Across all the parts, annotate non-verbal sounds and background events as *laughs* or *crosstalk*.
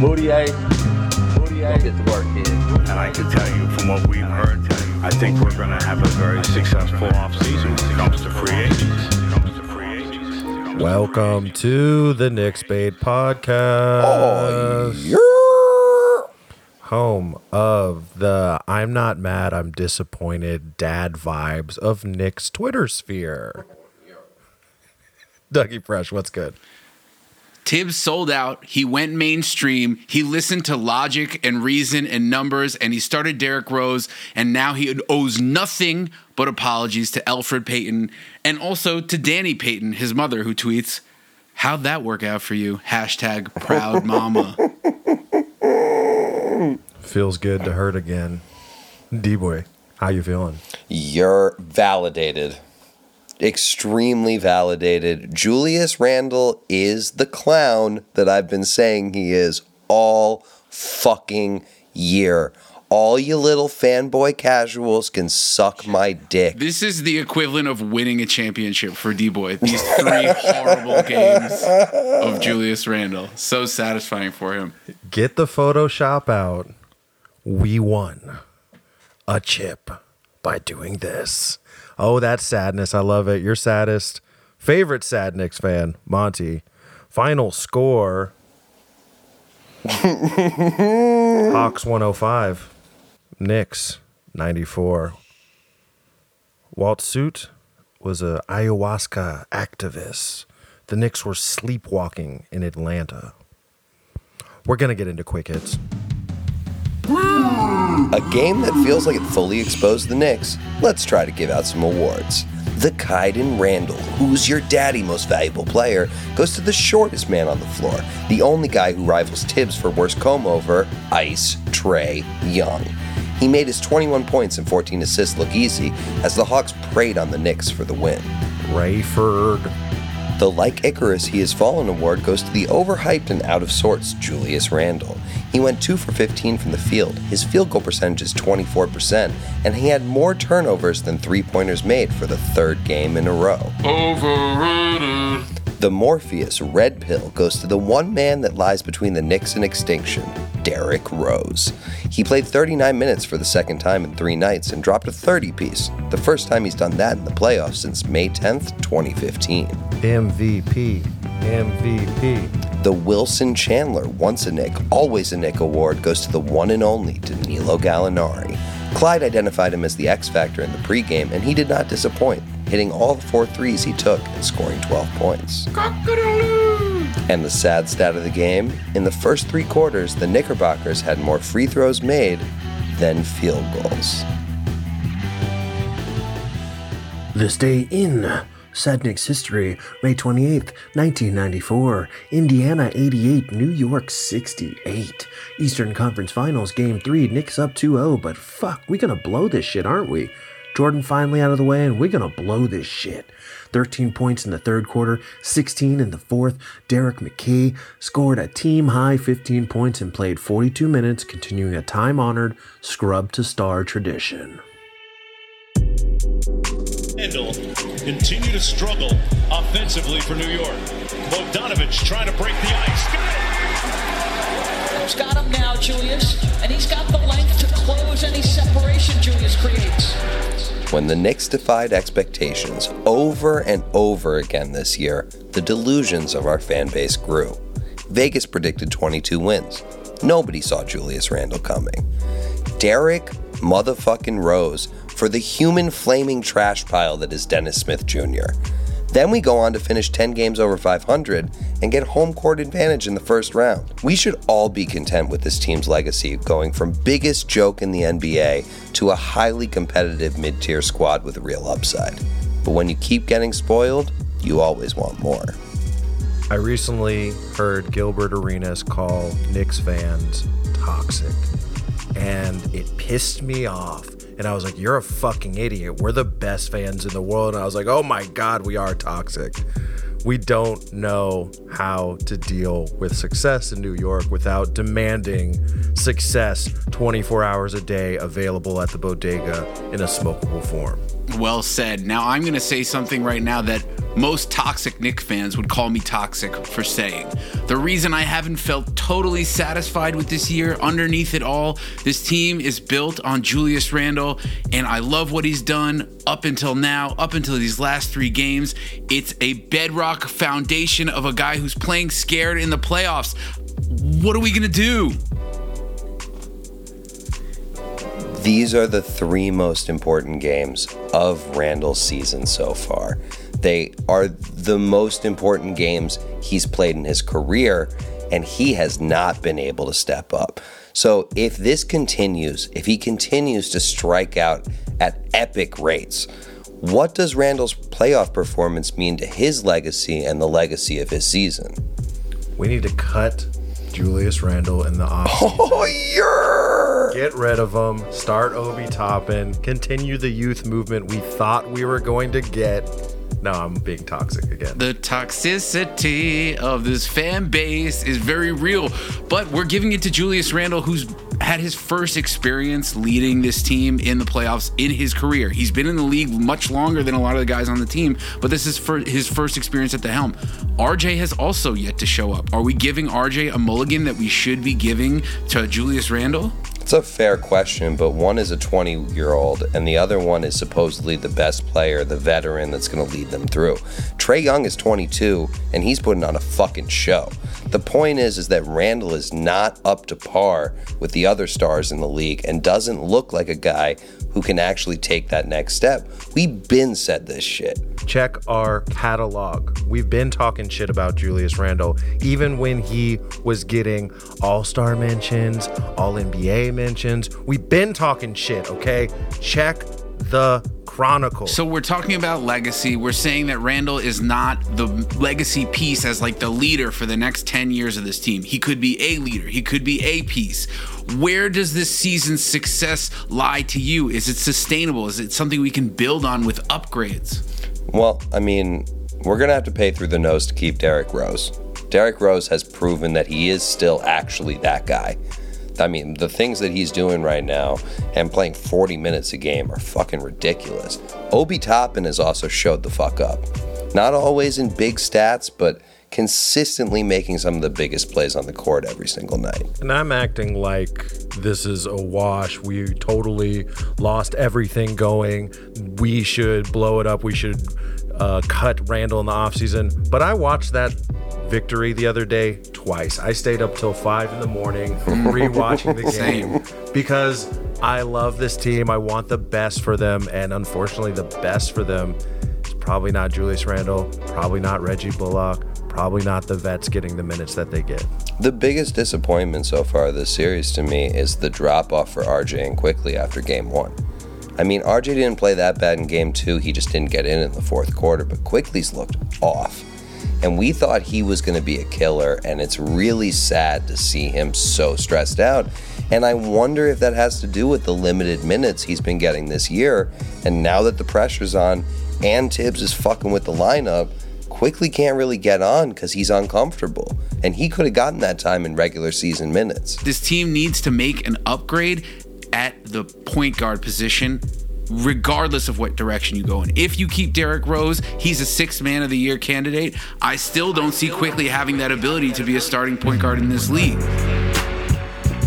48. 48. Get to work, kid. And I can tell you from what we've heard, I think we're going to have a very successful offseason when it comes to free agents. Comes to free agents. Welcome to the Knicks Bait Podcast. Oh, Home of the I'm not mad, I'm disappointed dad vibes of Knicks Twitter sphere. *laughs* Dougie Fresh, what's good? Thibs sold out. He went mainstream. He listened to logic and reason and numbers, and he started Derrick Rose. And now he owes nothing but apologies to Elfrid Payton and also to Danny Payton, his mother, who tweets, "How'd that work out for you?" Hashtag proud mama. *laughs* Feels good to hurt again. D boy, how you feeling? You're validated. Extremely validated. Julius Randle is the clown that I've been saying he is all fucking year. All you little fanboy casuals can suck my dick. This is the equivalent of winning a championship for D Boy. These three *laughs* horrible games of Julius Randle. So satisfying for him. Get the Photoshop out. We won a chip by doing this. Oh, that sadness. I love it. Your saddest, favorite Sad Knicks fan, Monty. Final score *laughs* Hawks 105, Knicks 94. Walt Suit was a ayahuasca activist. The Knicks were sleepwalking in Atlanta. We're going to get into quick hits. A game that feels like it fully exposed the Knicks. Let's try to give out some awards. The Kaiden Randall, who's your daddy most valuable player, goes to the shortest man on the floor, the only guy who rivals Thibs for worst comb over, Ice Trae Young. He made his 21 points and 14 assists look easy as the Hawks preyed on the Knicks for the win. Rayford. The Like Icarus He Has Fallen award goes to the overhyped and out of sorts Julius Randle. He went 2 for 15 from the field. His field goal percentage is 24%, and he had more turnovers than three pointers made for the third game in a row. Overrated. The Morpheus Red Pill goes to the one man that lies between the Knicks and extinction, Derrick Rose. He played 39 minutes for the second time in three nights and dropped a 30 piece, the first time he's done that in the playoffs since May 10th, 2015. MVP. MVP. The Wilson Chandler Once a Knick, Always a Knick award goes to the one and only Danilo Gallinari. Clyde identified him as the X factor in the pregame, and he did not disappoint, hitting all the four threes he took and scoring 12 points. And the sad stat of the game in the first three quarters, the Knickerbockers had more free throws made than field goals. This day in Sadnick's history, May 28th, 1994, Indiana 88, New York 68. Eastern Conference Finals, Game 3, Knicks up 2 0, but fuck, we gonna blow this shit, aren't we? Jordan finally out of the way, and we're gonna blow this shit. 13 points in the third quarter, 16 in the fourth. Derek McKay scored a team high 15 points and played 42 minutes, continuing a time honored scrub to star tradition. Randle continue to struggle offensively for New York. Bogdanovich trying to break the ice. Got it. He's got him now, Julius, and he's got the length to close any separation Julius creates. When the Knicks defied expectations over and over again this year, the delusions of our fan base grew. Vegas predicted 22 wins. Nobody saw Julius Randle coming. Derrick motherfucking Rose for the human flaming trash pile that is Dennis Smith Jr. Then we go on to finish 10 games over 500 and get home court advantage in the first round. We should all be content with this team's legacy going from biggest joke in the NBA to a highly competitive mid tier squad with a real upside. But when you keep getting spoiled, you always want more. I recently heard Gilbert Arenas call Knicks fans toxic, and it pissed me off. And I was like, You're a fucking idiot. We're the best fans in the world. And I was like, Oh my God, we are toxic. We don't know how to deal with success in New York without demanding success 24 hours a day available at the bodega in a smokable form. Well said. Now I'm going to say something right now that most toxic Knick fans would call me toxic for saying. The reason I haven't felt totally satisfied with this year, underneath it all, this team is built on Julius Randle, and I love what he's done up until now, up until these last three games. It's a bedrock foundation of a guy who's playing scared in the playoffs. What are we going to do? These are the three most important games of Randle's season so far. They are the most important games he's played in his career, and he has not been able to step up. So, if this continues, if he continues to strike out at epic rates, what does Randle's playoff performance mean to his legacy and the legacy of his season? We need to cut Julius Randle in the *laughs* off. Oh, yeah! Get rid of them. Start Obi Toppin. Continue the youth movement we thought we were going to get. No, I'm being toxic again. The toxicity of this fan base is very real, but we're giving it to Julius Randle, who's had his first experience leading this team in the playoffs in his career. He's been in the league much longer than a lot of the guys on the team, but this is for his first experience at the helm. RJ has also yet to show up. Are we giving RJ a mulligan that we should be giving to Julius Randle? It's a fair question, but one is a 20 year old, and the other one is supposedly the best player, the veteran that's going to lead them through. Trae Young is 22, and he's putting on a fucking show. The point is, is that Randle is not up to par with the other stars in the league and doesn't look like a guy who can actually take that next step. We've been said this shit. Check our catalog. We've been talking shit about Julius Randle, even when he was getting All Star mentions, All NBA mentions. We've been talking shit, okay? Check the Chronicle. So we're talking about legacy. We're saying that Randle is not the legacy piece as like the leader for the next 10 years of this team. He could be a leader. He could be a piece. Where does this season's success lie to you? Is it sustainable? Is it something we can build on with upgrades? Well, I mean, we're going to have to pay through the nose to keep Derrick Rose. Derrick Rose has proven that he is still actually that guy. I mean, the things that he's doing right now and playing 40 minutes a game are fucking ridiculous. Obi Toppin has also showed the fuck up. Not always in big stats, but consistently making some of the biggest plays on the court every single night. And I'm acting like this is a wash. We totally lost everything going. We should blow it up. We should uh, cut Randle in the offseason. But I watched that victory the other day twice. I stayed up till five in the morning *laughs* rewatching the game because I love this team. I want the best for them. And unfortunately, the best for them is probably not Julius Randle, probably not Reggie Bullock, probably not the vets getting the minutes that they get. The biggest disappointment so far this series to me is the drop off for RJ and Quickley after game one. I mean, RJ didn't play that bad in game two, he just didn't get in in the fourth quarter, but Quickley's looked off. And we thought he was going to be a killer, and it's really sad to see him so stressed out. And I wonder if that has to do with the limited minutes he's been getting this year. And now that the pressure's on and Thibs is fucking with the lineup, Quickly can't really get on because he's uncomfortable. And he could have gotten that time in regular season minutes. This team needs to make an upgrade at the point guard position regardless of what direction you go in. If you keep Derrick Rose, he's a sixth man of the year candidate. I still don't see Quickley having that ability to be a starting point guard in this league.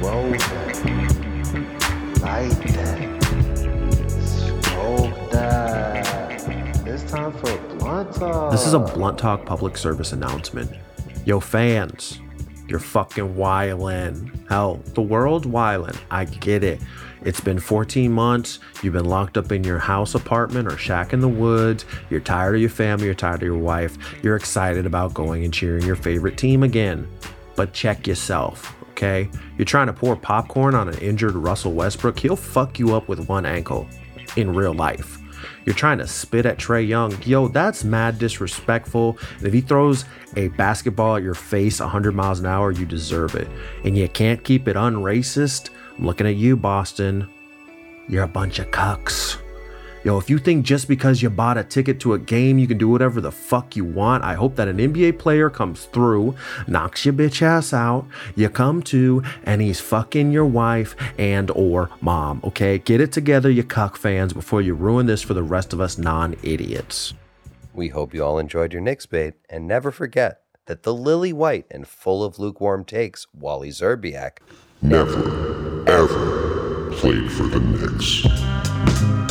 Roll that. Light that. Smoke that. It's time for blunt talk. This is a Blunt Talk public service announcement. Yo, fans, you're fucking wildin'. Hell, the world wildin'. I get it. It's been 14 months. You've been locked up in your house apartment or shack in the woods. You're tired of your family. You're tired of your wife. You're excited about going and cheering your favorite team again. But check yourself, okay? You're trying to pour popcorn on an injured Russell Westbrook. He'll fuck you up with one ankle in real life. You're trying to spit at Trae Young. Yo, that's mad disrespectful. And if he throws a basketball at your face 100 miles an hour, you deserve it. And you can't keep it unracist. I'm looking at you, Boston. You're a bunch of cucks. Yo, if you think just because you bought a ticket to a game you can do whatever the fuck you want, I hope that an NBA player comes through, knocks your bitch ass out, you come to, and he's fucking your wife and or mom, okay? Get it together, you cuck fans, before you ruin this for the rest of us non-idiots. We hope you all enjoyed your Knicks bait, and never forget that the lily white and full of lukewarm takes, Wally Szczerbiak, Never, ever played for the Knicks.